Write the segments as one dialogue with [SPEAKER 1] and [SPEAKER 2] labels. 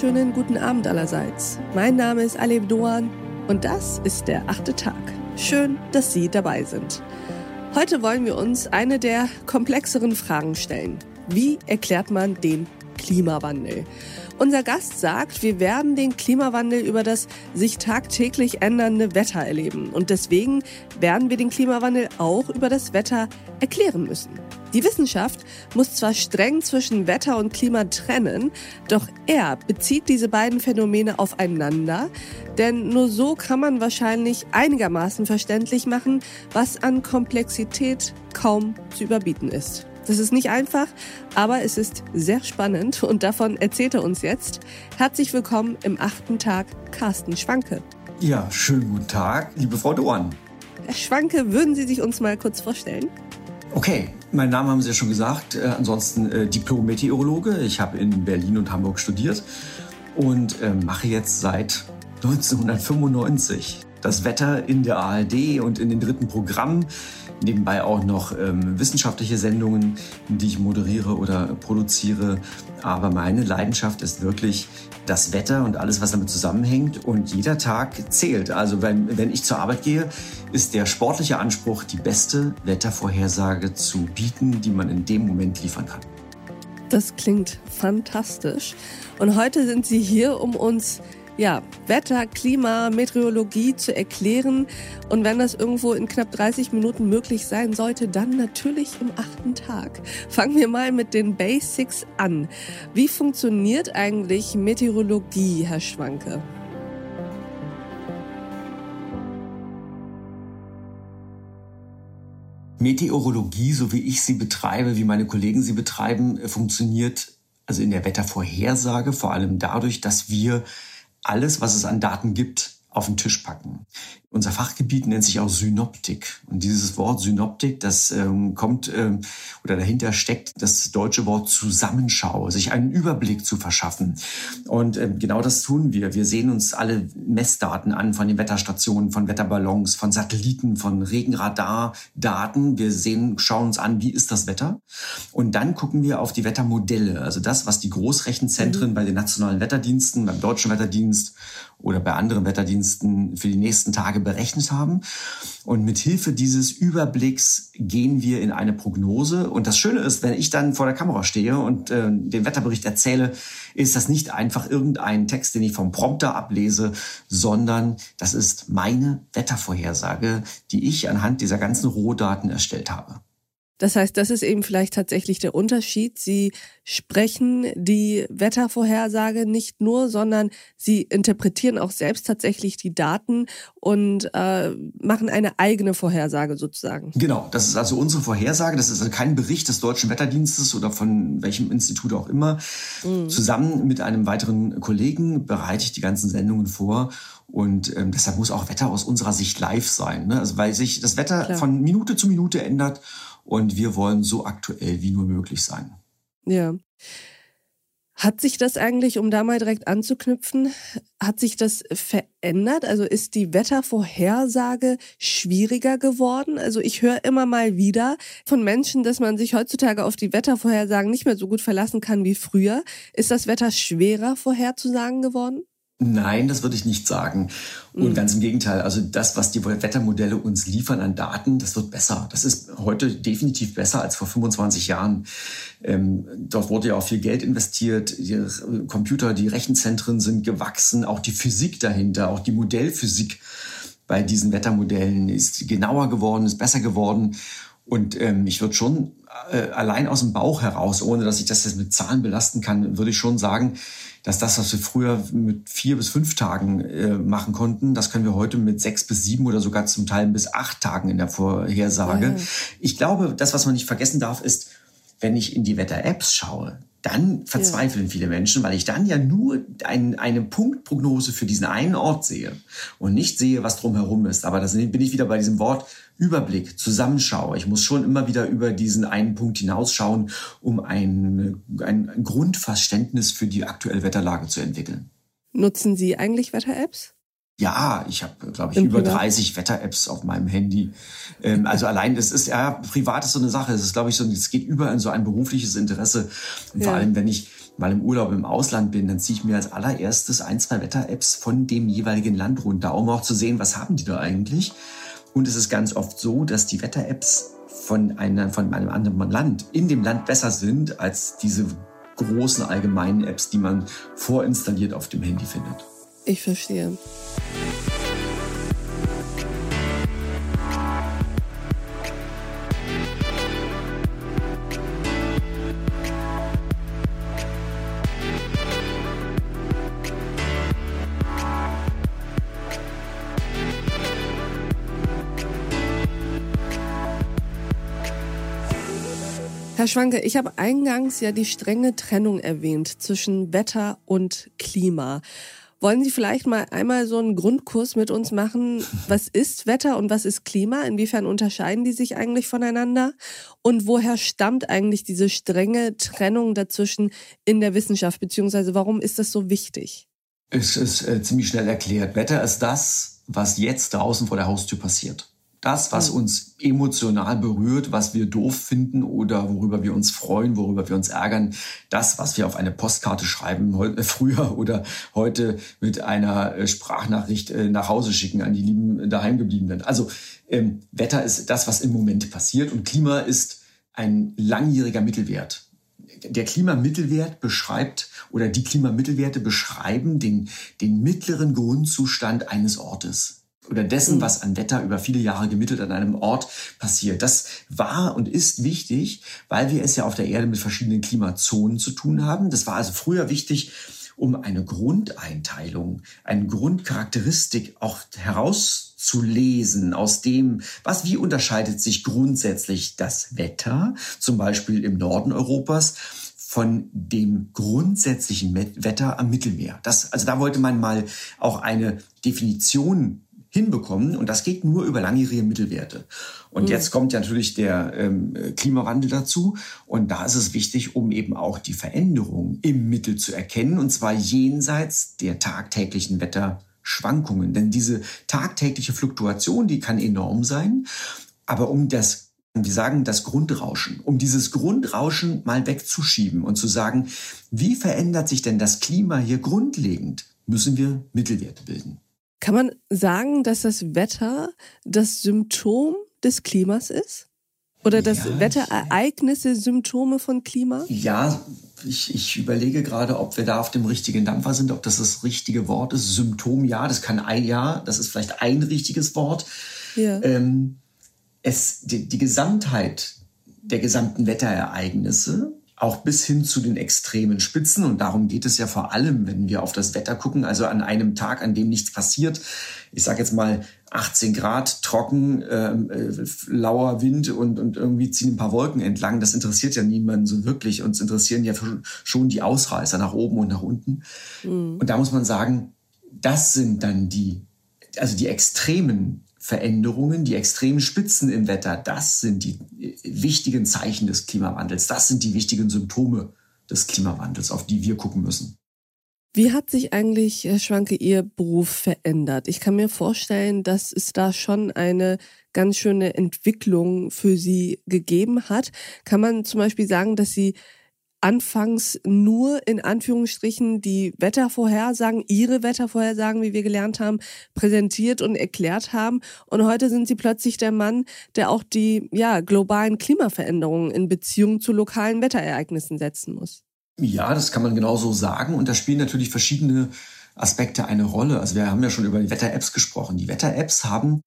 [SPEAKER 1] wunderschönen guten Abend allerseits. Mein Name ist Aleb Doan und das ist der achte Tag. Schön, dass Sie dabei sind. Heute wollen wir uns eine der komplexeren Fragen stellen. Wie erklärt man den Klimawandel? Unser Gast sagt, wir werden den Klimawandel über das sich tagtäglich ändernde Wetter erleben. Und deswegen werden wir den Klimawandel auch über das Wetter erklären müssen. Die Wissenschaft muss zwar streng zwischen Wetter und Klima trennen, doch er bezieht diese beiden Phänomene aufeinander, denn nur so kann man wahrscheinlich einigermaßen verständlich machen, was an Komplexität kaum zu überbieten ist. Das ist nicht einfach, aber es ist sehr spannend und davon erzählt er uns jetzt. Herzlich willkommen im achten Tag, Carsten Schwanke.
[SPEAKER 2] Ja, schönen guten Tag, liebe Frau Dorn.
[SPEAKER 1] Herr Schwanke, würden Sie sich uns mal kurz vorstellen?
[SPEAKER 2] Okay, mein Name haben Sie ja schon gesagt. Äh, ansonsten äh, Diplom-Meteorologe. Ich habe in Berlin und Hamburg studiert und äh, mache jetzt seit 1995 das Wetter in der ARD und in den dritten Programmen nebenbei auch noch ähm, wissenschaftliche Sendungen, die ich moderiere oder produziere. Aber meine Leidenschaft ist wirklich das Wetter und alles, was damit zusammenhängt. Und jeder Tag zählt. Also wenn, wenn ich zur Arbeit gehe, ist der sportliche Anspruch, die beste Wettervorhersage zu bieten, die man in dem Moment liefern kann.
[SPEAKER 1] Das klingt fantastisch. Und heute sind Sie hier, um uns ja, Wetter, Klima, Meteorologie zu erklären. Und wenn das irgendwo in knapp 30 Minuten möglich sein sollte, dann natürlich im achten Tag. Fangen wir mal mit den Basics an. Wie funktioniert eigentlich Meteorologie, Herr Schwanke?
[SPEAKER 2] Meteorologie, so wie ich sie betreibe, wie meine Kollegen sie betreiben, funktioniert also in der Wettervorhersage vor allem dadurch, dass wir alles, was es an Daten gibt, auf den Tisch packen. Unser Fachgebiet nennt sich auch Synoptik. Und dieses Wort Synoptik, das ähm, kommt ähm, oder dahinter steckt das deutsche Wort Zusammenschau, sich einen Überblick zu verschaffen. Und ähm, genau das tun wir. Wir sehen uns alle Messdaten an von den Wetterstationen, von Wetterballons, von Satelliten, von Regenradardaten. Wir sehen, schauen uns an, wie ist das Wetter. Und dann gucken wir auf die Wettermodelle, also das, was die Großrechenzentren mhm. bei den nationalen Wetterdiensten, beim deutschen Wetterdienst oder bei anderen Wetterdiensten für die nächsten Tage berechnet haben. Und mit Hilfe dieses Überblicks gehen wir in eine Prognose. Und das Schöne ist, wenn ich dann vor der Kamera stehe und äh, den Wetterbericht erzähle, ist das nicht einfach irgendein Text, den ich vom Prompter ablese, sondern das ist meine Wettervorhersage, die ich anhand dieser ganzen Rohdaten erstellt habe.
[SPEAKER 1] Das heißt, das ist eben vielleicht tatsächlich der Unterschied. Sie sprechen die Wettervorhersage nicht nur, sondern sie interpretieren auch selbst tatsächlich die Daten und äh, machen eine eigene Vorhersage sozusagen.
[SPEAKER 2] Genau, das ist also unsere Vorhersage. Das ist also kein Bericht des Deutschen Wetterdienstes oder von welchem Institut auch immer. Mhm. Zusammen mit einem weiteren Kollegen bereite ich die ganzen Sendungen vor und ähm, deshalb muss auch Wetter aus unserer Sicht live sein. Ne? Also weil sich das Wetter Klar. von Minute zu Minute ändert und wir wollen so aktuell wie nur möglich sein.
[SPEAKER 1] Ja. Hat sich das eigentlich, um da mal direkt anzuknüpfen, hat sich das verändert? Also ist die Wettervorhersage schwieriger geworden? Also ich höre immer mal wieder von Menschen, dass man sich heutzutage auf die Wettervorhersagen nicht mehr so gut verlassen kann wie früher. Ist das Wetter schwerer vorherzusagen geworden?
[SPEAKER 2] Nein, das würde ich nicht sagen. Und mhm. ganz im Gegenteil, also das, was die Wettermodelle uns liefern an Daten, das wird besser. Das ist heute definitiv besser als vor 25 Jahren. Ähm, dort wurde ja auch viel Geld investiert. Die Computer, die Rechenzentren sind gewachsen, auch die Physik dahinter, auch die Modellphysik bei diesen Wettermodellen ist genauer geworden, ist besser geworden. Und ähm, ich würde schon allein aus dem Bauch heraus, ohne dass ich das jetzt mit Zahlen belasten kann, würde ich schon sagen, dass das, was wir früher mit vier bis fünf Tagen äh, machen konnten, das können wir heute mit sechs bis sieben oder sogar zum Teil bis acht Tagen in der Vorhersage. Ja. Ich glaube, das, was man nicht vergessen darf, ist, wenn ich in die Wetter-Apps schaue, dann verzweifeln ja. viele Menschen, weil ich dann ja nur ein, eine Punktprognose für diesen einen Ort sehe und nicht sehe, was drumherum ist. Aber da bin ich wieder bei diesem Wort Überblick, Zusammenschau. Ich muss schon immer wieder über diesen einen Punkt hinausschauen, um ein, ein, Grundverständnis für die aktuelle Wetterlage zu entwickeln.
[SPEAKER 1] Nutzen Sie eigentlich Wetter-Apps?
[SPEAKER 2] Ja, ich habe, glaube ich, Im über 30 Wetter-Apps auf meinem Handy. Ähm, also allein, das ist ja privat ist so eine Sache. Es ist, glaube ich, so, es geht über in so ein berufliches Interesse. Und ja. vor allem, wenn ich mal im Urlaub im Ausland bin, dann ziehe ich mir als allererstes ein, zwei Wetter-Apps von dem jeweiligen Land runter, um auch zu sehen, was haben die da eigentlich. Und es ist ganz oft so, dass die Wetter-Apps von, von einem anderen Land in dem Land besser sind als diese großen allgemeinen Apps, die man vorinstalliert auf dem Handy findet.
[SPEAKER 1] Ich verstehe. Herr Schwanke, ich habe eingangs ja die strenge Trennung erwähnt zwischen Wetter und Klima. Wollen Sie vielleicht mal einmal so einen Grundkurs mit uns machen? Was ist Wetter und was ist Klima? Inwiefern unterscheiden die sich eigentlich voneinander? Und woher stammt eigentlich diese strenge Trennung dazwischen in der Wissenschaft? Beziehungsweise warum ist das so wichtig?
[SPEAKER 2] Es ist äh, ziemlich schnell erklärt. Wetter ist das, was jetzt draußen vor der Haustür passiert. Das, was uns emotional berührt, was wir doof finden oder worüber wir uns freuen, worüber wir uns ärgern, das, was wir auf eine Postkarte schreiben, äh, früher oder heute mit einer äh, Sprachnachricht äh, nach Hause schicken an die lieben daheimgebliebenen. Also ähm, Wetter ist das, was im Moment passiert und Klima ist ein langjähriger Mittelwert. Der Klimamittelwert beschreibt oder die Klimamittelwerte beschreiben den, den mittleren Grundzustand eines Ortes oder dessen, mhm. was an Wetter über viele Jahre gemittelt an einem Ort passiert. Das war und ist wichtig, weil wir es ja auf der Erde mit verschiedenen Klimazonen zu tun haben. Das war also früher wichtig, um eine Grundeinteilung, eine Grundcharakteristik auch herauszulesen aus dem, was, wie unterscheidet sich grundsätzlich das Wetter, zum Beispiel im Norden Europas, von dem grundsätzlichen Wetter am Mittelmeer. Das, also da wollte man mal auch eine Definition hinbekommen. Und das geht nur über langjährige Mittelwerte. Und mhm. jetzt kommt ja natürlich der ähm, Klimawandel dazu. Und da ist es wichtig, um eben auch die Veränderungen im Mittel zu erkennen. Und zwar jenseits der tagtäglichen Wetterschwankungen. Denn diese tagtägliche Fluktuation, die kann enorm sein. Aber um das wir sagen das Grundrauschen, um dieses Grundrauschen mal wegzuschieben und zu sagen, wie verändert sich denn das Klima hier grundlegend, müssen wir Mittelwerte bilden.
[SPEAKER 1] Kann man sagen, dass das Wetter das Symptom des Klimas ist? Oder dass ja, Wetterereignisse Symptome von Klima?
[SPEAKER 2] Ja, ich, ich überlege gerade, ob wir da auf dem richtigen Dampfer sind, ob das das richtige Wort ist. Symptom, ja, das kann ein Ja, das ist vielleicht ein richtiges Wort. Ja. Ähm, es, die, die Gesamtheit der gesamten Wetterereignisse auch bis hin zu den extremen Spitzen. Und darum geht es ja vor allem, wenn wir auf das Wetter gucken. Also an einem Tag, an dem nichts passiert. Ich sage jetzt mal 18 Grad, trocken, ähm, äh, lauer Wind und, und irgendwie ziehen ein paar Wolken entlang. Das interessiert ja niemanden so wirklich. Uns interessieren ja schon die Ausreißer nach oben und nach unten. Mhm. Und da muss man sagen, das sind dann die, also die extremen Veränderungen, die extremen Spitzen im Wetter, das sind die äh, wichtigen Zeichen des Klimawandels. Das sind die wichtigen Symptome des Klimawandels, auf die wir gucken müssen.
[SPEAKER 1] Wie hat sich eigentlich, Herr Schwanke, Ihr Beruf verändert? Ich kann mir vorstellen, dass es da schon eine ganz schöne Entwicklung für Sie gegeben hat. Kann man zum Beispiel sagen, dass Sie anfangs nur in Anführungsstrichen die Wettervorhersagen, ihre Wettervorhersagen, wie wir gelernt haben, präsentiert und erklärt haben. Und heute sind sie plötzlich der Mann, der auch die ja, globalen Klimaveränderungen in Beziehung zu lokalen Wetterereignissen setzen muss.
[SPEAKER 2] Ja, das kann man genauso sagen. Und da spielen natürlich verschiedene Aspekte eine Rolle. Also wir haben ja schon über die Wetter-Apps gesprochen. Die Wetter-Apps haben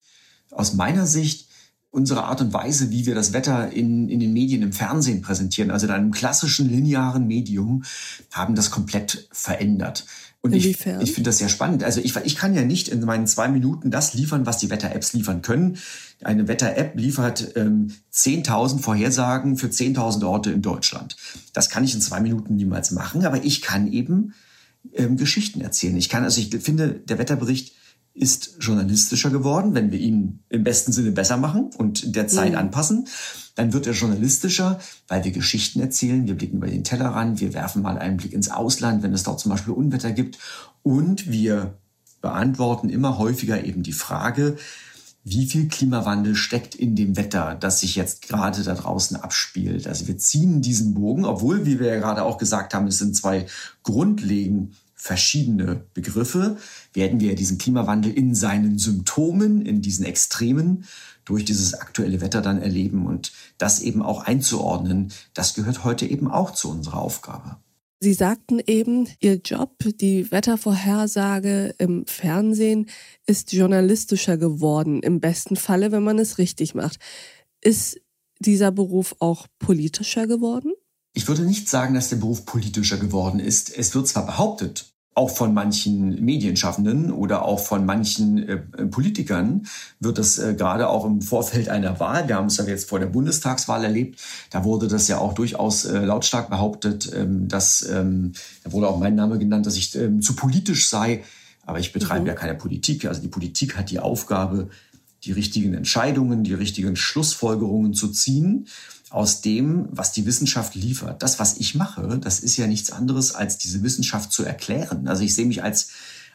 [SPEAKER 2] aus meiner Sicht unsere Art und Weise, wie wir das Wetter in, in den Medien, im Fernsehen präsentieren, also in einem klassischen linearen Medium, haben das komplett verändert. Und Inwiefern? ich, ich finde das sehr spannend. Also ich, ich kann ja nicht in meinen zwei Minuten das liefern, was die Wetter-Apps liefern können. Eine Wetter-App liefert ähm, 10.000 Vorhersagen für 10.000 Orte in Deutschland. Das kann ich in zwei Minuten niemals machen, aber ich kann eben ähm, Geschichten erzählen. Ich kann, also ich finde, der Wetterbericht ist journalistischer geworden, wenn wir ihn im besten Sinne besser machen und der Zeit mhm. anpassen. Dann wird er journalistischer, weil wir Geschichten erzählen, wir blicken über den Tellerrand, wir werfen mal einen Blick ins Ausland, wenn es dort zum Beispiel Unwetter gibt. Und wir beantworten immer häufiger eben die Frage, wie viel Klimawandel steckt in dem Wetter, das sich jetzt gerade da draußen abspielt. Also wir ziehen diesen Bogen, obwohl, wie wir ja gerade auch gesagt haben, es sind zwei grundlegend verschiedene Begriffe, werden wir diesen Klimawandel in seinen Symptomen, in diesen Extremen durch dieses aktuelle Wetter dann erleben und das eben auch einzuordnen, das gehört heute eben auch zu unserer Aufgabe.
[SPEAKER 1] Sie sagten eben, Ihr Job, die Wettervorhersage im Fernsehen, ist journalistischer geworden, im besten Falle, wenn man es richtig macht. Ist dieser Beruf auch politischer geworden?
[SPEAKER 2] Ich würde nicht sagen, dass der Beruf politischer geworden ist. Es wird zwar behauptet, auch von manchen Medienschaffenden oder auch von manchen äh, Politikern wird das äh, gerade auch im Vorfeld einer Wahl, wir haben es ja jetzt vor der Bundestagswahl erlebt, da wurde das ja auch durchaus äh, lautstark behauptet, ähm, dass, ähm, da wurde auch mein Name genannt, dass ich ähm, zu politisch sei, aber ich betreibe mhm. ja keine Politik. Also die Politik hat die Aufgabe, die richtigen Entscheidungen, die richtigen Schlussfolgerungen zu ziehen aus dem, was die Wissenschaft liefert. Das, was ich mache, das ist ja nichts anderes, als diese Wissenschaft zu erklären. Also ich sehe mich als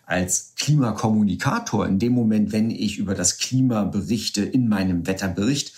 [SPEAKER 2] als Klimakommunikator in dem Moment, wenn ich über das Klima berichte in meinem Wetterbericht.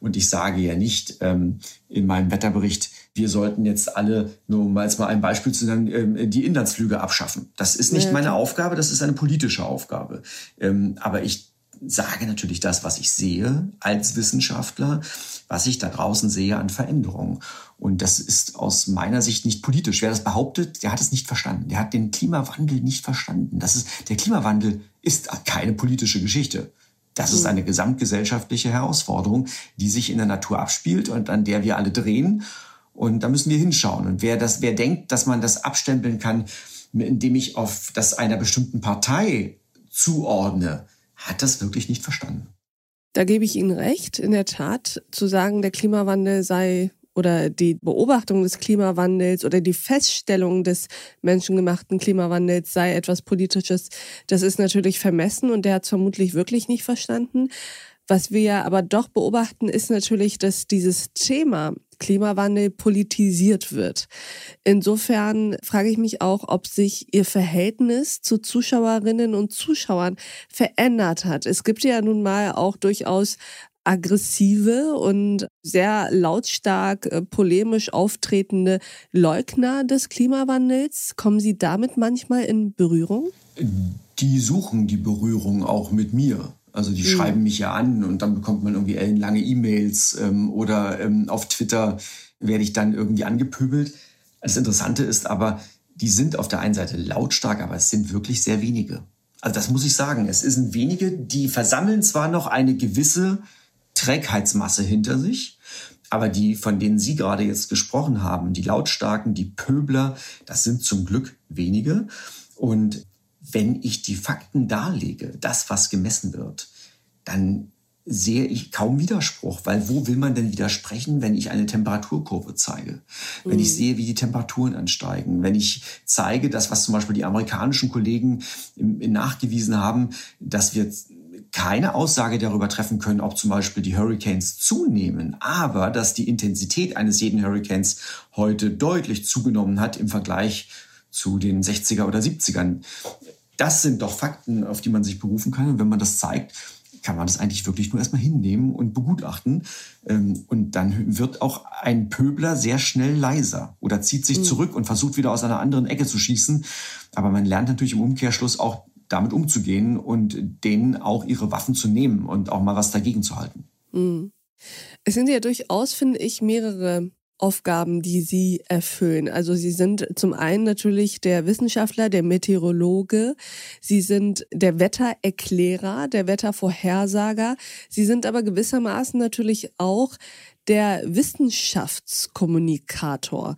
[SPEAKER 2] Und ich sage ja nicht ähm, in meinem Wetterbericht, wir sollten jetzt alle, nur um jetzt mal ein Beispiel zu nennen, ähm, die Inlandsflüge abschaffen. Das ist nicht ja, meine Aufgabe, das ist eine politische Aufgabe. Ähm, aber ich sage natürlich das, was ich sehe als Wissenschaftler, was ich da draußen sehe an Veränderungen. Und das ist aus meiner Sicht nicht politisch. Wer das behauptet, der hat es nicht verstanden. Der hat den Klimawandel nicht verstanden. Das ist, der Klimawandel ist keine politische Geschichte. Das ist mhm. eine gesamtgesellschaftliche Herausforderung, die sich in der Natur abspielt und an der wir alle drehen. Und da müssen wir hinschauen. Und wer das, wer denkt, dass man das abstempeln kann, indem ich auf das einer bestimmten Partei zuordne, hat das wirklich nicht verstanden.
[SPEAKER 1] Da gebe ich Ihnen recht, in der Tat, zu sagen, der Klimawandel sei oder die Beobachtung des Klimawandels oder die Feststellung des menschengemachten Klimawandels sei etwas Politisches, das ist natürlich vermessen und der hat es vermutlich wirklich nicht verstanden. Was wir aber doch beobachten, ist natürlich, dass dieses Thema Klimawandel politisiert wird. Insofern frage ich mich auch, ob sich Ihr Verhältnis zu Zuschauerinnen und Zuschauern verändert hat. Es gibt ja nun mal auch durchaus aggressive und sehr lautstark äh, polemisch auftretende Leugner des Klimawandels. Kommen Sie damit manchmal in Berührung?
[SPEAKER 2] Die suchen die Berührung auch mit mir. Also die mhm. schreiben mich ja an und dann bekommt man irgendwie ellenlange E-Mails ähm, oder ähm, auf Twitter werde ich dann irgendwie angepöbelt. Das Interessante ist aber, die sind auf der einen Seite lautstark, aber es sind wirklich sehr wenige. Also das muss ich sagen. Es sind wenige, die versammeln zwar noch eine gewisse Trägheitsmasse hinter sich, aber die, von denen Sie gerade jetzt gesprochen haben, die Lautstarken, die Pöbler, das sind zum Glück wenige. Und wenn ich die Fakten darlege, das, was gemessen wird, dann sehe ich kaum Widerspruch, weil wo will man denn widersprechen, wenn ich eine Temperaturkurve zeige? Wenn ich mhm. sehe, wie die Temperaturen ansteigen, wenn ich zeige, dass was zum Beispiel die amerikanischen Kollegen nachgewiesen haben, dass wir keine Aussage darüber treffen können, ob zum Beispiel die Hurricanes zunehmen, aber dass die Intensität eines jeden Hurricanes heute deutlich zugenommen hat im Vergleich zu den 60er oder 70ern. Das sind doch Fakten, auf die man sich berufen kann. Und wenn man das zeigt, kann man das eigentlich wirklich nur erstmal hinnehmen und begutachten. Ähm, und dann wird auch ein Pöbler sehr schnell leiser oder zieht sich mhm. zurück und versucht wieder aus einer anderen Ecke zu schießen. Aber man lernt natürlich im Umkehrschluss auch damit umzugehen und denen auch ihre Waffen zu nehmen und auch mal was dagegen zu halten.
[SPEAKER 1] Mhm. Es sind ja durchaus, finde ich, mehrere Aufgaben, die Sie erfüllen. Also Sie sind zum einen natürlich der Wissenschaftler, der Meteorologe, Sie sind der Wettererklärer, der Wettervorhersager, Sie sind aber gewissermaßen natürlich auch der Wissenschaftskommunikator.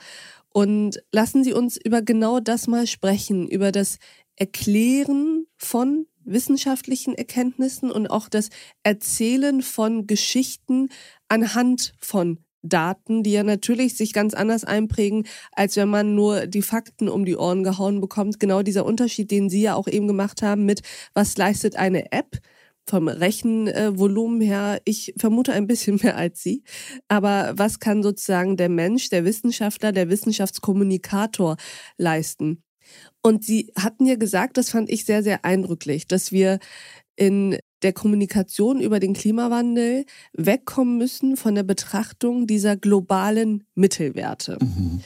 [SPEAKER 1] Und lassen Sie uns über genau das mal sprechen, über das Erklären von wissenschaftlichen Erkenntnissen und auch das Erzählen von Geschichten anhand von Daten, die ja natürlich sich ganz anders einprägen, als wenn man nur die Fakten um die Ohren gehauen bekommt. Genau dieser Unterschied, den Sie ja auch eben gemacht haben mit, was leistet eine App? Vom Rechenvolumen her, ich vermute ein bisschen mehr als Sie. Aber was kann sozusagen der Mensch, der Wissenschaftler, der Wissenschaftskommunikator leisten? Und Sie hatten ja gesagt, das fand ich sehr, sehr eindrücklich, dass wir in der Kommunikation über den Klimawandel wegkommen müssen von der Betrachtung dieser globalen Mittelwerte. Mhm.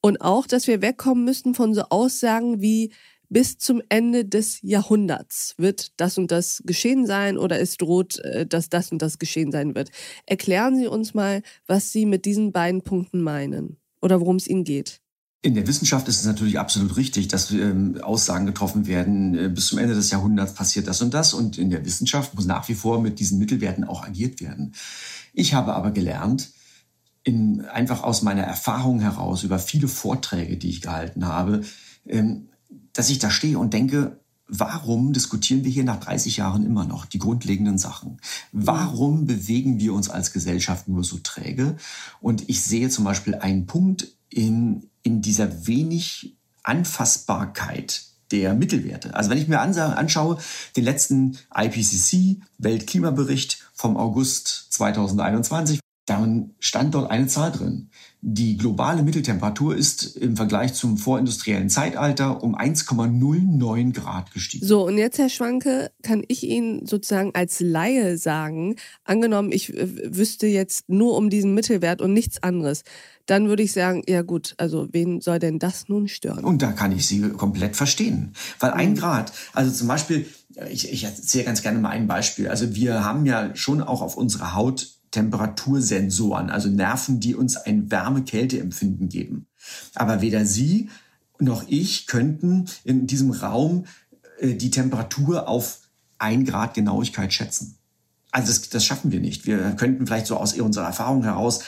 [SPEAKER 1] Und auch, dass wir wegkommen müssen von so Aussagen wie bis zum Ende des Jahrhunderts wird das und das geschehen sein oder es droht, äh, dass das und das geschehen sein wird. Erklären Sie uns mal, was Sie mit diesen beiden Punkten meinen oder worum es Ihnen geht.
[SPEAKER 2] In der Wissenschaft ist es natürlich absolut richtig, dass ähm, Aussagen getroffen werden, äh, bis zum Ende des Jahrhunderts passiert das und das. Und in der Wissenschaft muss nach wie vor mit diesen Mittelwerten auch agiert werden. Ich habe aber gelernt, in, einfach aus meiner Erfahrung heraus über viele Vorträge, die ich gehalten habe, ähm, dass ich da stehe und denke, warum diskutieren wir hier nach 30 Jahren immer noch die grundlegenden Sachen? Warum bewegen wir uns als Gesellschaft nur so träge? Und ich sehe zum Beispiel einen Punkt in, in dieser wenig Anfassbarkeit der Mittelwerte. Also wenn ich mir anschaue, den letzten IPCC Weltklimabericht vom August 2021, dann stand dort eine Zahl drin. Die globale Mitteltemperatur ist im Vergleich zum vorindustriellen Zeitalter um 1,09 Grad gestiegen.
[SPEAKER 1] So, und jetzt, Herr Schwanke, kann ich Ihnen sozusagen als Laie sagen, angenommen, ich wüsste jetzt nur um diesen Mittelwert und nichts anderes, dann würde ich sagen, ja gut, also wen soll denn das nun stören?
[SPEAKER 2] Und da kann ich Sie komplett verstehen. Weil ein mhm. Grad, also zum Beispiel, ich, ich erzähle ganz gerne mal ein Beispiel. Also wir haben ja schon auch auf unserer Haut Temperatursensoren, also Nerven, die uns ein Wärme-Kälte-Empfinden geben. Aber weder Sie noch ich könnten in diesem Raum äh, die Temperatur auf ein Grad Genauigkeit schätzen. Also das, das schaffen wir nicht. Wir könnten vielleicht so aus unserer Erfahrung heraus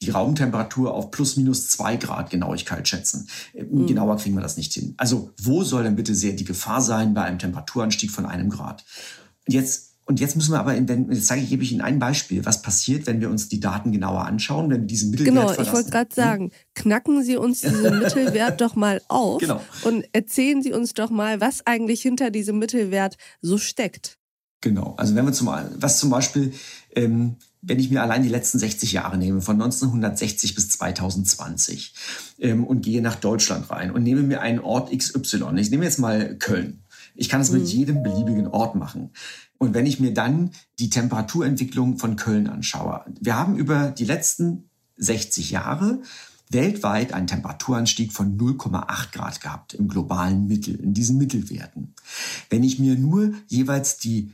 [SPEAKER 2] die Raumtemperatur auf plus minus zwei Grad Genauigkeit schätzen. Mhm. Genauer kriegen wir das nicht hin. Also wo soll denn bitte sehr die Gefahr sein bei einem Temperaturanstieg von einem Grad? Jetzt und jetzt müssen wir aber, in, wenn, jetzt sage ich, gebe ich Ihnen ein Beispiel, was passiert, wenn wir uns die Daten genauer anschauen, wenn wir diesen Mittelwert
[SPEAKER 1] Genau, verlassen. ich wollte gerade sagen, knacken Sie uns diesen Mittelwert doch mal auf genau. und erzählen Sie uns doch mal, was eigentlich hinter diesem Mittelwert so steckt.
[SPEAKER 2] Genau, also wenn wir zum, was zum Beispiel, ähm, wenn ich mir allein die letzten 60 Jahre nehme, von 1960 bis 2020 ähm, und gehe nach Deutschland rein und nehme mir einen Ort XY, ich nehme jetzt mal Köln. Ich kann es mit mhm. jedem beliebigen Ort machen. Und wenn ich mir dann die Temperaturentwicklung von Köln anschaue, wir haben über die letzten 60 Jahre weltweit einen Temperaturanstieg von 0,8 Grad gehabt im globalen Mittel, in diesen Mittelwerten. Wenn ich mir nur jeweils die,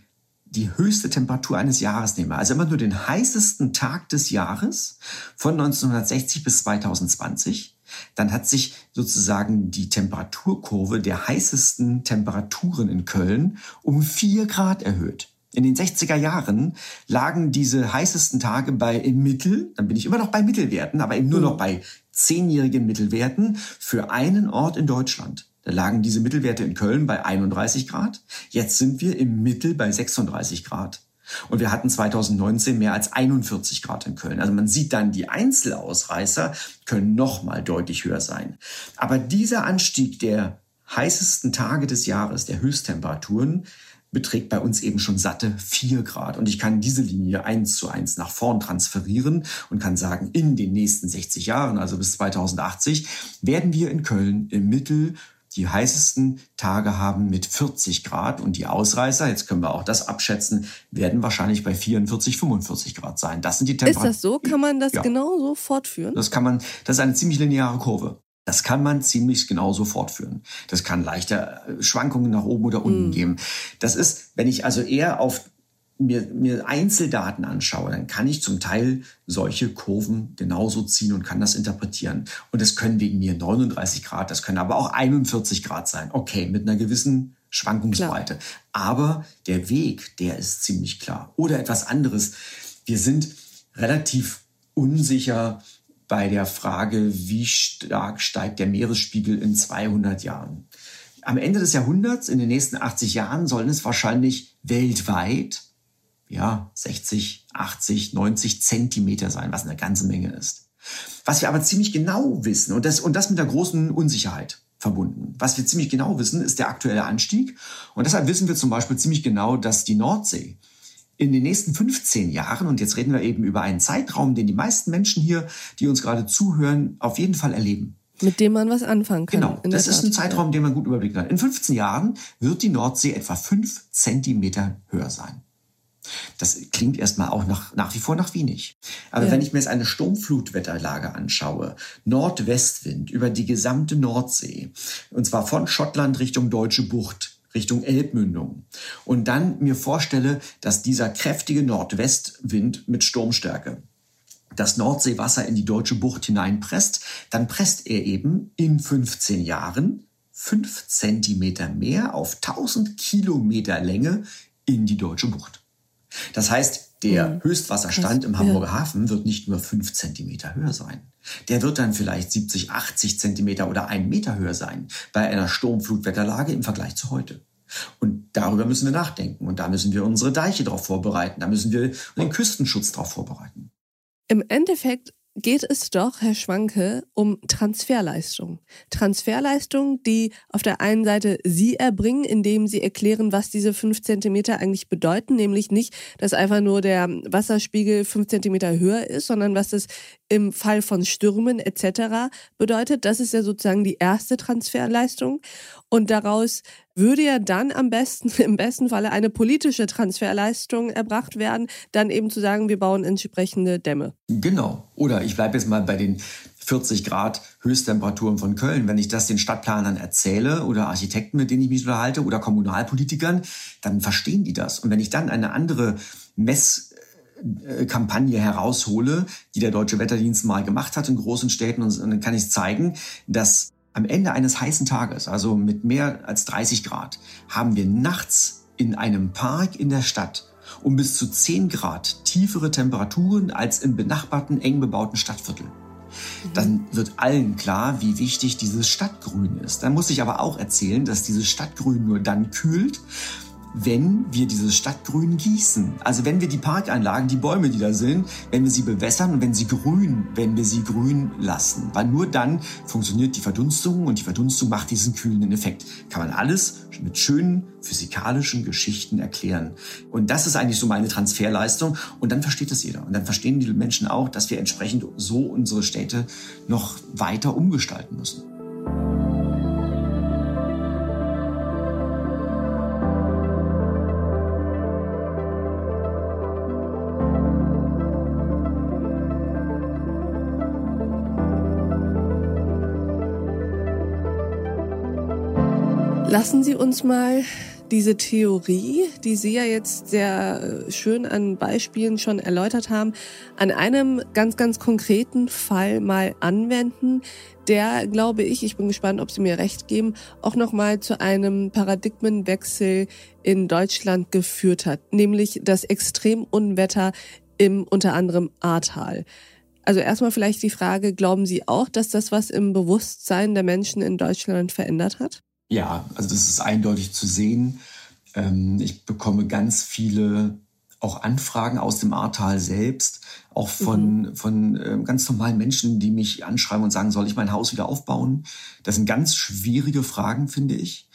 [SPEAKER 2] die höchste Temperatur eines Jahres nehme, also immer nur den heißesten Tag des Jahres von 1960 bis 2020, dann hat sich sozusagen die Temperaturkurve der heißesten Temperaturen in Köln um vier Grad erhöht. In den 60er Jahren lagen diese heißesten Tage bei im Mittel, dann bin ich immer noch bei Mittelwerten, aber eben nur noch bei zehnjährigen Mittelwerten für einen Ort in Deutschland. Da lagen diese Mittelwerte in Köln bei 31 Grad. Jetzt sind wir im Mittel bei 36 Grad. Und wir hatten 2019 mehr als 41 Grad in Köln. Also man sieht dann, die Einzelausreißer können noch mal deutlich höher sein. Aber dieser Anstieg der heißesten Tage des Jahres, der Höchsttemperaturen, beträgt bei uns eben schon satte 4 Grad. Und ich kann diese Linie eins zu eins nach vorn transferieren und kann sagen, in den nächsten 60 Jahren, also bis 2080, werden wir in Köln im Mittel die heißesten Tage haben mit 40 Grad und die Ausreißer, jetzt können wir auch das abschätzen, werden wahrscheinlich bei 44, 45 Grad sein. Das sind die Temperaturen.
[SPEAKER 1] Ist das so? Kann man das ja. genau so fortführen?
[SPEAKER 2] Das kann man, das ist eine ziemlich lineare Kurve. Das kann man ziemlich genau so fortführen. Das kann leichte Schwankungen nach oben oder unten mm. geben. Das ist, wenn ich also eher auf mir, mir Einzeldaten anschaue, dann kann ich zum Teil solche Kurven genauso ziehen und kann das interpretieren. Und es können wegen mir 39 Grad, das können aber auch 41 Grad sein. Okay, mit einer gewissen Schwankungsbreite. Klar. Aber der Weg, der ist ziemlich klar. Oder etwas anderes. Wir sind relativ unsicher bei der Frage, wie stark steigt der Meeresspiegel in 200 Jahren. Am Ende des Jahrhunderts, in den nächsten 80 Jahren, sollen es wahrscheinlich weltweit ja, 60, 80, 90 Zentimeter sein, was eine ganze Menge ist. Was wir aber ziemlich genau wissen, und das, und das mit der großen Unsicherheit verbunden. Was wir ziemlich genau wissen, ist der aktuelle Anstieg. Und deshalb wissen wir zum Beispiel ziemlich genau, dass die Nordsee in den nächsten 15 Jahren, und jetzt reden wir eben über einen Zeitraum, den die meisten Menschen hier, die uns gerade zuhören, auf jeden Fall erleben.
[SPEAKER 1] Mit dem man was anfangen kann.
[SPEAKER 2] Genau, das ist ein Zeitraum, den man gut überblicken kann. In 15 Jahren wird die Nordsee etwa 5 Zentimeter höher sein. Das klingt erstmal auch nach, nach wie vor nach wenig. Aber ja. wenn ich mir jetzt eine Sturmflutwetterlage anschaue, Nordwestwind über die gesamte Nordsee, und zwar von Schottland Richtung Deutsche Bucht, Richtung Elbmündung, und dann mir vorstelle, dass dieser kräftige Nordwestwind mit Sturmstärke das Nordseewasser in die deutsche Bucht hineinpresst, dann presst er eben in 15 Jahren 5 Zentimeter mehr auf 1000 Kilometer Länge in die deutsche Bucht. Das heißt, der mhm. Höchstwasserstand im Hamburger Hafen wird nicht nur fünf Zentimeter höher sein. Der wird dann vielleicht 70, 80 Zentimeter oder einen Meter höher sein bei einer Sturmflutwetterlage im Vergleich zu heute. Und darüber müssen wir nachdenken. Und da müssen wir unsere Deiche darauf vorbereiten. Da müssen wir den Küstenschutz darauf vorbereiten.
[SPEAKER 1] Im Endeffekt geht es doch, Herr Schwanke, um Transferleistung. Transferleistung, die auf der einen Seite Sie erbringen, indem Sie erklären, was diese fünf Zentimeter eigentlich bedeuten, nämlich nicht, dass einfach nur der Wasserspiegel fünf Zentimeter höher ist, sondern was es im Fall von Stürmen etc. bedeutet. Das ist ja sozusagen die erste Transferleistung. Und daraus würde ja dann am besten, im besten Falle eine politische Transferleistung erbracht werden, dann eben zu sagen, wir bauen entsprechende Dämme.
[SPEAKER 2] Genau. Oder ich bleibe jetzt mal bei den 40 Grad Höchsttemperaturen von Köln. Wenn ich das den Stadtplanern erzähle oder Architekten, mit denen ich mich unterhalte oder Kommunalpolitikern, dann verstehen die das. Und wenn ich dann eine andere Messkampagne heraushole, die der Deutsche Wetterdienst mal gemacht hat in großen Städten, und dann kann ich zeigen, dass am Ende eines heißen Tages, also mit mehr als 30 Grad, haben wir nachts in einem Park in der Stadt um bis zu 10 Grad tiefere Temperaturen als im benachbarten eng bebauten Stadtviertel. Dann wird allen klar, wie wichtig dieses Stadtgrün ist. Dann muss ich aber auch erzählen, dass dieses Stadtgrün nur dann kühlt, wenn wir dieses Stadtgrün gießen. Also wenn wir die Parkanlagen, die Bäume, die da sind, wenn wir sie bewässern und wenn sie grün, wenn wir sie grün lassen. Weil nur dann funktioniert die Verdunstung und die Verdunstung macht diesen kühlenden Effekt. Kann man alles mit schönen physikalischen Geschichten erklären. Und das ist eigentlich so meine Transferleistung. Und dann versteht das jeder. Und dann verstehen die Menschen auch, dass wir entsprechend so unsere Städte noch weiter umgestalten müssen.
[SPEAKER 1] Lassen Sie uns mal diese Theorie, die Sie ja jetzt sehr äh, schön an Beispielen schon erläutert haben, an einem ganz, ganz konkreten Fall mal anwenden, der, glaube ich, ich bin gespannt, ob Sie mir recht geben, auch nochmal zu einem Paradigmenwechsel in Deutschland geführt hat, nämlich das Extremunwetter im unter anderem Ahrtal. Also erstmal vielleicht die Frage, glauben Sie auch, dass das was im Bewusstsein der Menschen in Deutschland verändert hat?
[SPEAKER 2] Ja, also das ist eindeutig zu sehen. Ähm, ich bekomme ganz viele auch Anfragen aus dem Ahrtal selbst, auch von, mhm. von äh, ganz normalen Menschen, die mich anschreiben und sagen, soll ich mein Haus wieder aufbauen? Das sind ganz schwierige Fragen, finde ich.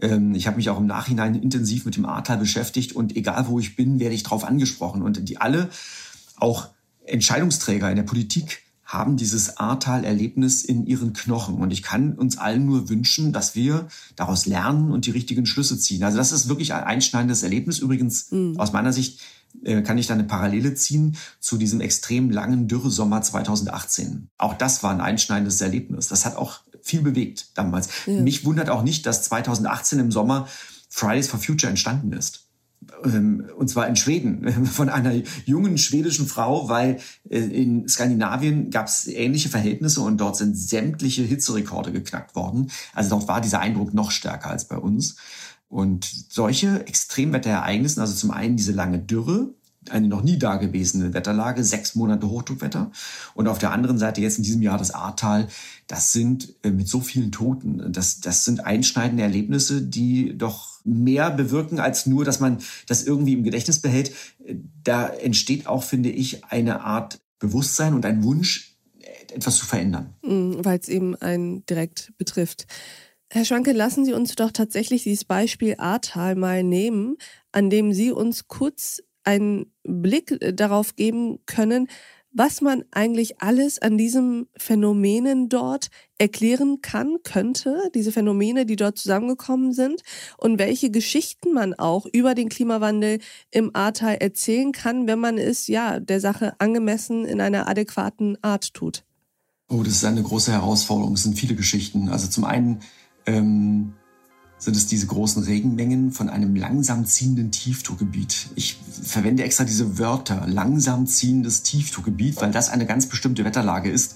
[SPEAKER 2] Ähm, ich habe mich auch im Nachhinein intensiv mit dem Ahrtal beschäftigt und egal wo ich bin, werde ich darauf angesprochen. Und die alle, auch Entscheidungsträger in der Politik, haben dieses Ahrtal-Erlebnis in ihren Knochen. Und ich kann uns allen nur wünschen, dass wir daraus lernen und die richtigen Schlüsse ziehen. Also das ist wirklich ein einschneidendes Erlebnis. Übrigens, mhm. aus meiner Sicht äh, kann ich da eine Parallele ziehen zu diesem extrem langen Dürresommer 2018. Auch das war ein einschneidendes Erlebnis. Das hat auch viel bewegt damals. Ja. Mich wundert auch nicht, dass 2018 im Sommer Fridays for Future entstanden ist. Ähm, und zwar in Schweden, von einer jungen schwedischen Frau, weil äh, in Skandinavien gab es ähnliche Verhältnisse und dort sind sämtliche Hitzerekorde geknackt worden. Also dort war dieser Eindruck noch stärker als bei uns. Und solche Extremwetterereignisse, also zum einen diese lange Dürre, eine noch nie dagewesene Wetterlage, sechs Monate Hochdruckwetter. Und auf der anderen Seite jetzt in diesem Jahr das Ahrtal. Das sind äh, mit so vielen Toten, das, das sind einschneidende Erlebnisse, die doch mehr bewirken als nur, dass man das irgendwie im Gedächtnis behält. Da entsteht auch, finde ich, eine Art Bewusstsein und ein Wunsch, etwas zu verändern.
[SPEAKER 1] Mhm, Weil es eben einen direkt betrifft. Herr Schwanke, lassen Sie uns doch tatsächlich dieses Beispiel Ahrtal mal nehmen, an dem Sie uns kurz einen Blick äh, darauf geben können, was man eigentlich alles an diesen Phänomenen dort erklären kann, könnte, diese Phänomene, die dort zusammengekommen sind und welche Geschichten man auch über den Klimawandel im Ahrtal erzählen kann, wenn man es ja der Sache angemessen in einer adäquaten Art tut.
[SPEAKER 2] Oh, das ist eine große Herausforderung. Es sind viele Geschichten. Also zum einen ähm, sind es diese großen Regenmengen von einem langsam ziehenden Tiefdruckgebiet. Ich verwende extra diese Wörter, langsam ziehendes Tiefdruckgebiet, weil das eine ganz bestimmte Wetterlage ist,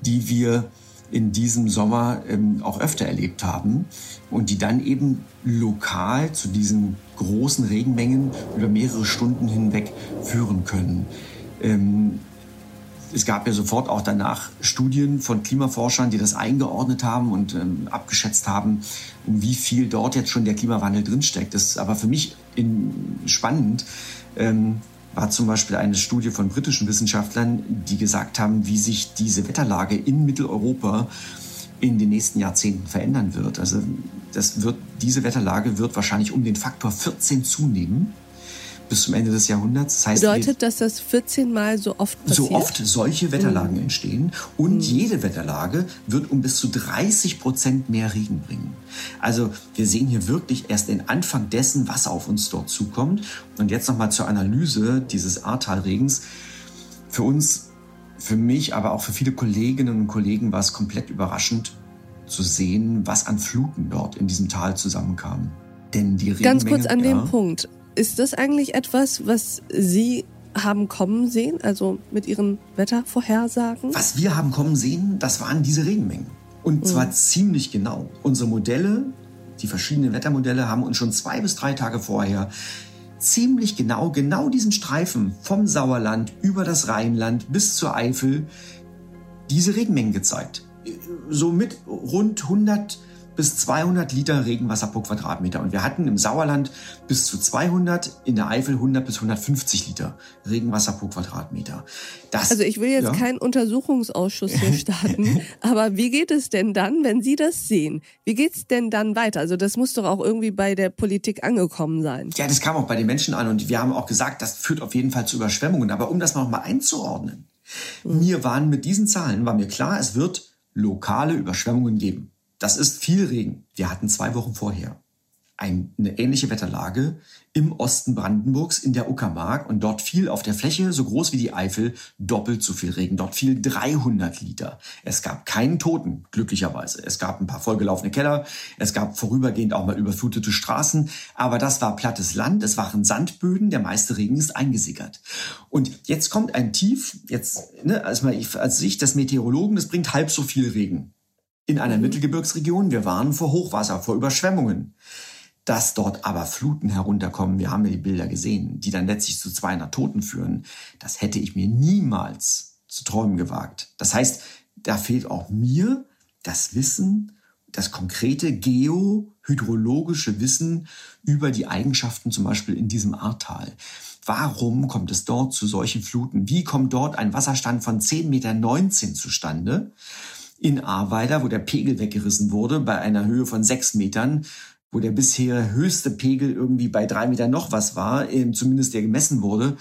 [SPEAKER 2] die wir in diesem Sommer ähm, auch öfter erlebt haben und die dann eben lokal zu diesen großen Regenmengen über mehrere Stunden hinweg führen können. Ähm, es gab ja sofort auch danach Studien von Klimaforschern, die das eingeordnet haben und ähm, abgeschätzt haben, um wie viel dort jetzt schon der Klimawandel drinsteckt. Das ist aber für mich in, spannend. Ähm, war zum Beispiel eine Studie von britischen Wissenschaftlern, die gesagt haben, wie sich diese Wetterlage in Mitteleuropa in den nächsten Jahrzehnten verändern wird. Also das wird, diese Wetterlage wird wahrscheinlich um den Faktor 14 zunehmen bis zum Ende des Jahrhunderts.
[SPEAKER 1] Das heißt, Bedeutet, dass das 14 Mal so oft passiert?
[SPEAKER 2] So oft solche Wetterlagen mhm. entstehen. Und mhm. jede Wetterlage wird um bis zu 30 Prozent mehr Regen bringen. Also wir sehen hier wirklich erst den Anfang dessen, was auf uns dort zukommt. Und jetzt nochmal zur Analyse dieses Ahrtalregens. Für uns, für mich, aber auch für viele Kolleginnen und Kollegen war es komplett überraschend zu sehen, was an Fluten dort in diesem Tal zusammenkam.
[SPEAKER 1] Denn die Regenmenge, Ganz kurz an ja, dem Punkt. Ist das eigentlich etwas, was Sie haben kommen sehen, also mit Ihren Wettervorhersagen?
[SPEAKER 2] Was wir haben kommen sehen, das waren diese Regenmengen. Und zwar mhm. ziemlich genau. Unsere Modelle, die verschiedenen Wettermodelle, haben uns schon zwei bis drei Tage vorher ziemlich genau, genau diesen Streifen vom Sauerland über das Rheinland bis zur Eifel, diese Regenmengen gezeigt. So mit rund 100 bis 200 Liter Regenwasser pro Quadratmeter. Und wir hatten im Sauerland bis zu 200, in der Eifel 100 bis 150 Liter Regenwasser pro Quadratmeter.
[SPEAKER 1] Das, also ich will jetzt ja? keinen Untersuchungsausschuss hier starten, aber wie geht es denn dann, wenn Sie das sehen? Wie geht es denn dann weiter? Also das muss doch auch irgendwie bei der Politik angekommen sein.
[SPEAKER 2] Ja, das kam auch bei den Menschen an und wir haben auch gesagt, das führt auf jeden Fall zu Überschwemmungen. Aber um das noch mal einzuordnen, mhm. mir waren mit diesen Zahlen, war mir klar, es wird lokale Überschwemmungen geben. Das ist viel Regen. Wir hatten zwei Wochen vorher eine ähnliche Wetterlage im Osten Brandenburgs in der Uckermark und dort fiel auf der Fläche so groß wie die Eifel doppelt so viel Regen. Dort fiel 300 Liter. Es gab keinen Toten, glücklicherweise. Es gab ein paar vollgelaufene Keller. Es gab vorübergehend auch mal überflutete Straßen. Aber das war plattes Land. Es waren Sandböden. Der meiste Regen ist eingesickert. Und jetzt kommt ein Tief. Jetzt, ne, als, man, als Sicht des Meteorologen, es bringt halb so viel Regen in einer Mittelgebirgsregion. Wir warnen vor Hochwasser, vor Überschwemmungen. Dass dort aber Fluten herunterkommen, wir haben ja die Bilder gesehen, die dann letztlich zu 200 Toten führen, das hätte ich mir niemals zu träumen gewagt. Das heißt, da fehlt auch mir das Wissen, das konkrete geohydrologische Wissen über die Eigenschaften zum Beispiel in diesem Ahrtal. Warum kommt es dort zu solchen Fluten? Wie kommt dort ein Wasserstand von 10,19 Meter zustande? In Ahrweiler, wo der Pegel weggerissen wurde bei einer Höhe von sechs Metern, wo der bisher höchste Pegel irgendwie bei drei Metern noch was war, zumindest der gemessen wurde.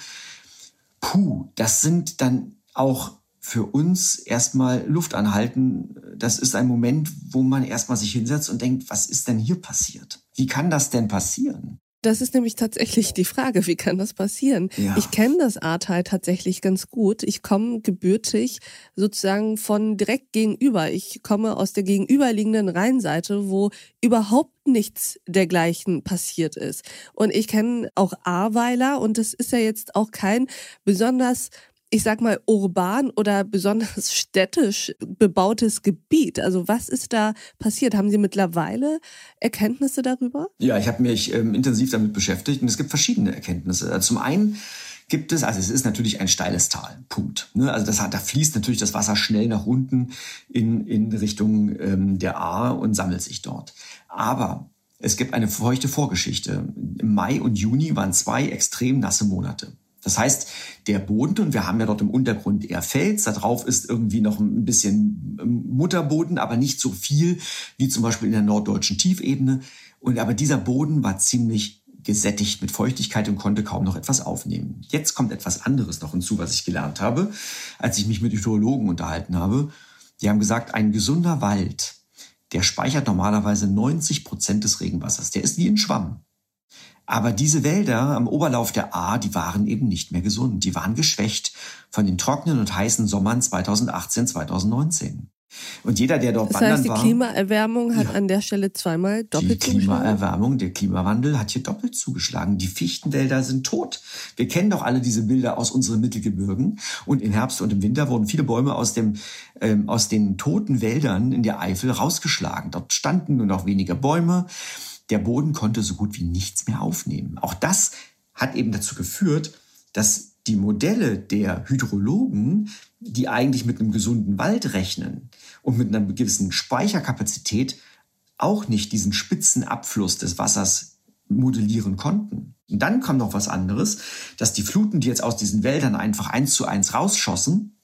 [SPEAKER 2] Puh, das sind dann auch für uns erstmal Luft anhalten. Das ist ein Moment, wo man erstmal sich hinsetzt und denkt, was ist denn hier passiert? Wie kann das denn passieren?
[SPEAKER 1] Das ist nämlich tatsächlich die Frage, wie kann das passieren? Ja. Ich kenne das Ahrtal tatsächlich ganz gut. Ich komme gebürtig sozusagen von direkt gegenüber. Ich komme aus der gegenüberliegenden Rheinseite, wo überhaupt nichts dergleichen passiert ist. Und ich kenne auch Ahrweiler und das ist ja jetzt auch kein besonders ich sag mal, urban oder besonders städtisch bebautes Gebiet. Also was ist da passiert? Haben Sie mittlerweile Erkenntnisse darüber?
[SPEAKER 2] Ja, ich habe mich ähm, intensiv damit beschäftigt und es gibt verschiedene Erkenntnisse. Also zum einen gibt es, also es ist natürlich ein steiles Tal, Punkt. Ne? Also das da fließt natürlich das Wasser schnell nach unten in, in Richtung ähm, der Ahr und sammelt sich dort. Aber es gibt eine feuchte Vorgeschichte. Im Mai und Juni waren zwei extrem nasse Monate. Das heißt, der Boden, und wir haben ja dort im Untergrund eher Fels, da drauf ist irgendwie noch ein bisschen ähm, Mutterboden, aber nicht so viel wie zum Beispiel in der norddeutschen Tiefebene. Und aber dieser Boden war ziemlich gesättigt mit Feuchtigkeit und konnte kaum noch etwas aufnehmen. Jetzt kommt etwas anderes noch hinzu, was ich gelernt habe, als ich mich mit Hydrologen unterhalten habe. Die haben gesagt, ein gesunder Wald, der speichert normalerweise 90 Prozent des Regenwassers. Der ist wie ein Schwamm. Aber diese Wälder am Oberlauf der A, die waren eben nicht mehr gesund. Die waren geschwächt von den trockenen und heißen Sommern 2018, 2019. Und jeder, der dort
[SPEAKER 1] das
[SPEAKER 2] wandern
[SPEAKER 1] heißt, die
[SPEAKER 2] war.
[SPEAKER 1] Klimaerwärmung hat ja, an der Stelle zweimal doppelt
[SPEAKER 2] Die Klimaerwärmung, der Klimawandel hat hier doppelt zugeschlagen. Die Fichtenwälder sind tot. Wir kennen doch alle diese Bilder aus unseren Mittelgebirgen. Und im Herbst und im Winter wurden viele Bäume aus, dem, ähm, aus den toten Wäldern in der Eifel rausgeschlagen. Dort standen nur noch wenige Bäume. Der Boden konnte so gut wie nichts mehr aufnehmen. Auch das hat eben dazu geführt, dass die Modelle der Hydrologen, die eigentlich mit einem gesunden Wald rechnen und mit einer gewissen Speicherkapazität, auch nicht diesen Spitzenabfluss des Wassers modellieren konnten. Und dann kommt noch was anderes, dass die Fluten, die jetzt aus diesen Wäldern einfach eins zu eins rausschossen,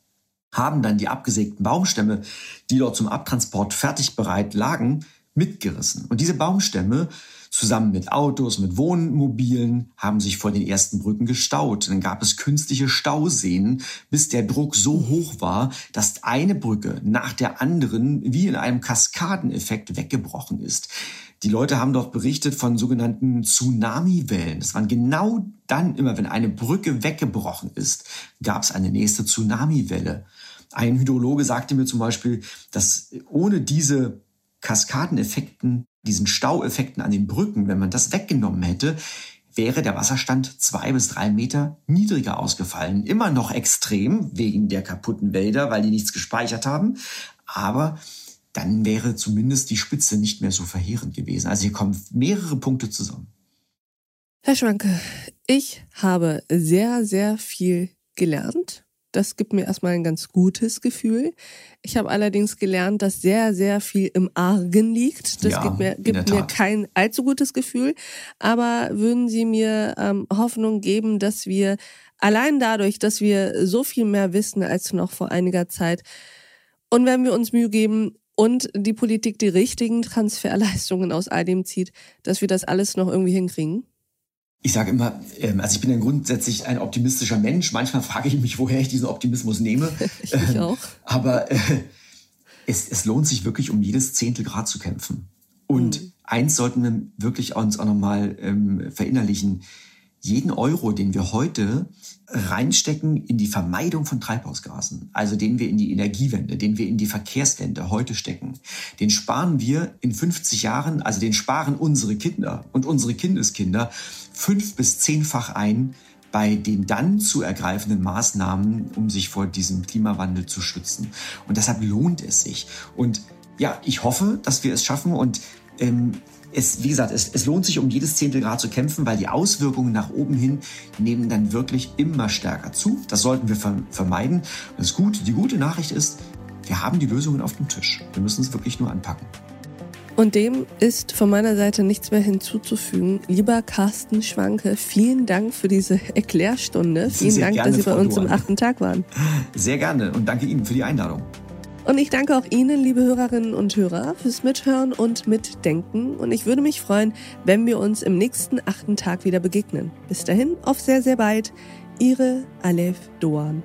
[SPEAKER 2] haben dann die abgesägten Baumstämme, die dort zum Abtransport fertig bereit lagen, mitgerissen. Und diese Baumstämme zusammen mit Autos, mit Wohnmobilen haben sich vor den ersten Brücken gestaut. Dann gab es künstliche Stauseen, bis der Druck so hoch war, dass eine Brücke nach der anderen wie in einem Kaskadeneffekt weggebrochen ist. Die Leute haben dort berichtet von sogenannten Tsunami-Wellen. Das waren genau dann immer, wenn eine Brücke weggebrochen ist, gab es eine nächste Tsunami-Welle. Ein Hydrologe sagte mir zum Beispiel, dass ohne diese Kaskadeneffekten, diesen Staueffekten an den Brücken, wenn man das weggenommen hätte, wäre der Wasserstand zwei bis drei Meter niedriger ausgefallen. Immer noch extrem wegen der kaputten Wälder, weil die nichts gespeichert haben. Aber dann wäre zumindest die Spitze nicht mehr so verheerend gewesen. Also hier kommen mehrere Punkte zusammen.
[SPEAKER 1] Herr Schwanke, ich habe sehr, sehr viel gelernt das gibt mir erstmal ein ganz gutes Gefühl. Ich habe allerdings gelernt, dass sehr, sehr viel im Argen liegt. Das ja, gibt, mir, gibt mir kein allzu gutes Gefühl. Aber würden Sie mir ähm, Hoffnung geben, dass wir allein dadurch, dass wir so viel mehr wissen als noch vor einiger Zeit und wenn wir uns Mühe geben, und die Politik die richtigen Transferleistungen aus all dem zieht, dass wir das alles noch irgendwie hinkriegen?
[SPEAKER 2] Ich sage immer, ähm, also ich bin ja grundsätzlich ein optimistischer Mensch. Manchmal frage ich mich, woher ich diesen Optimismus nehme.
[SPEAKER 1] ich ähm, auch.
[SPEAKER 2] Aber äh, es, es lohnt sich wirklich, um jedes Zehntel Grad zu kämpfen. Und mhm. eins sollten wir wirklich uns auch nochmal ähm, verinnerlichen jeden Euro, den wir heute reinstecken in die Vermeidung von Treibhausgasen, also den wir in die Energiewende, den wir in die Verkehrswende heute stecken, den sparen wir in 50 Jahren, also den sparen unsere Kinder und unsere Kindeskinder fünf bis zehnfach ein bei den dann zu ergreifenden Maßnahmen, um sich vor diesem Klimawandel zu schützen. Und deshalb lohnt es sich. Und ja, ich hoffe, dass wir es schaffen und ähm, es, wie gesagt, es, es lohnt sich, um jedes Zehntel Grad zu kämpfen, weil die Auswirkungen nach oben hin nehmen dann wirklich immer stärker zu. Das sollten wir vermeiden. Das Gute, die gute Nachricht ist, wir haben die Lösungen auf dem Tisch. Wir müssen es wirklich nur anpacken.
[SPEAKER 1] Und dem ist von meiner Seite nichts mehr hinzuzufügen. Lieber Carsten Schwanke, vielen Dank für diese Erklärstunde. Vielen Sehr Dank, gerne, dass Sie bei uns im achten Tag waren.
[SPEAKER 2] Sehr gerne und danke Ihnen für die Einladung.
[SPEAKER 1] Und ich danke auch Ihnen, liebe Hörerinnen und Hörer, fürs Mithören und Mitdenken. Und ich würde mich freuen, wenn wir uns im nächsten achten Tag wieder begegnen. Bis dahin, auf sehr, sehr bald. Ihre Alef Doan.